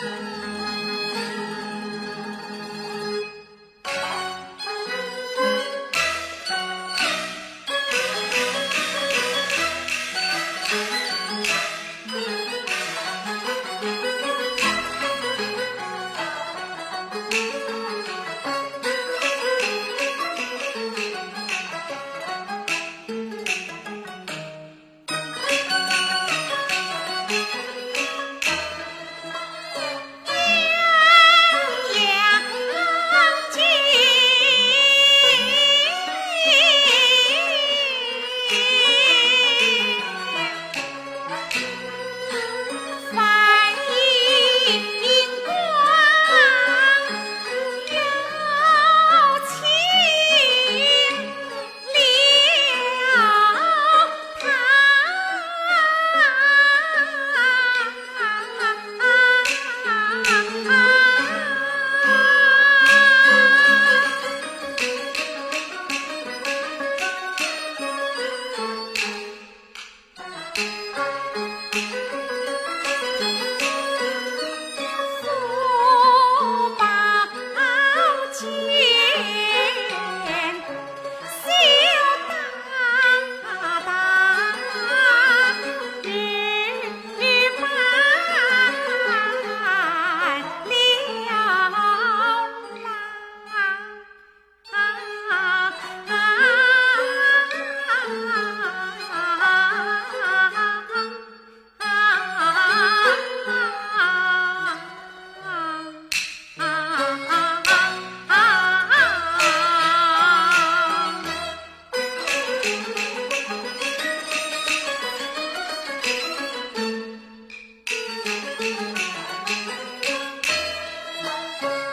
Bye.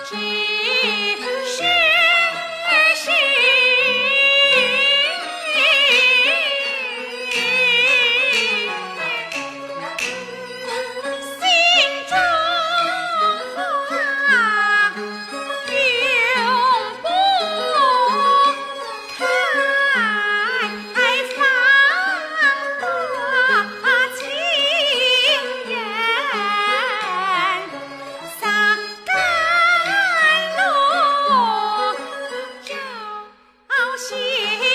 Jesus. 心。